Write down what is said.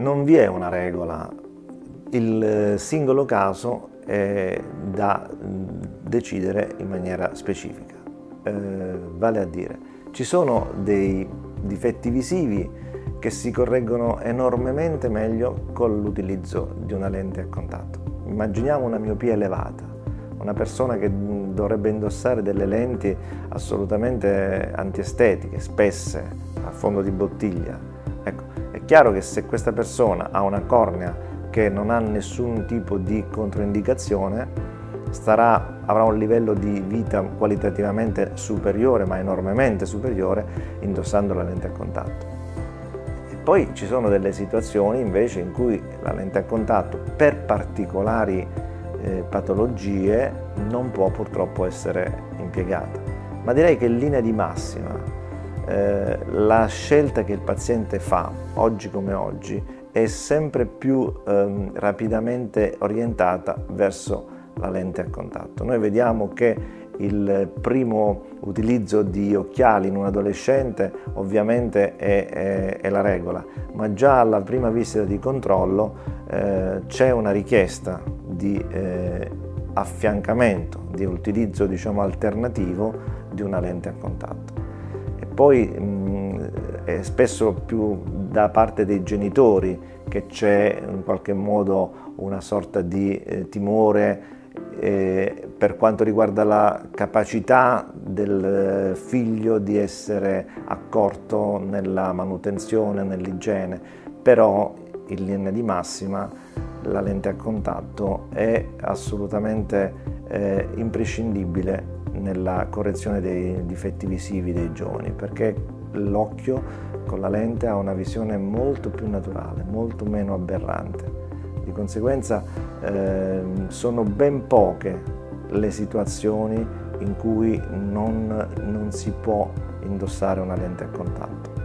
Non vi è una regola, il singolo caso è da decidere in maniera specifica. Eh, vale a dire, ci sono dei difetti visivi che si correggono enormemente meglio con l'utilizzo di una lente a contatto. Immaginiamo una miopia elevata, una persona che dovrebbe indossare delle lenti assolutamente antiestetiche, spesse, a fondo di bottiglia. Chiaro che se questa persona ha una cornea che non ha nessun tipo di controindicazione, starà, avrà un livello di vita qualitativamente superiore, ma enormemente superiore, indossando la lente a contatto. E poi ci sono delle situazioni invece in cui la lente a contatto per particolari eh, patologie non può purtroppo essere impiegata. Ma direi che in linea di massima eh, la scelta che il paziente fa, oggi come oggi, è sempre più ehm, rapidamente orientata verso la lente a contatto. Noi vediamo che il primo utilizzo di occhiali in un adolescente ovviamente è, è, è la regola, ma già alla prima visita di controllo eh, c'è una richiesta di eh, affiancamento, di utilizzo diciamo, alternativo di una lente a contatto. E poi mh, è spesso più da parte dei genitori che c'è in qualche modo una sorta di eh, timore eh, per quanto riguarda la capacità del figlio di essere accorto nella manutenzione, nell'igiene, però in linea di massima la lente a contatto è assolutamente eh, imprescindibile nella correzione dei difetti visivi dei giovani perché l'occhio con la lente ha una visione molto più naturale, molto meno aberrante. Di conseguenza eh, sono ben poche le situazioni in cui non, non si può indossare una lente a contatto.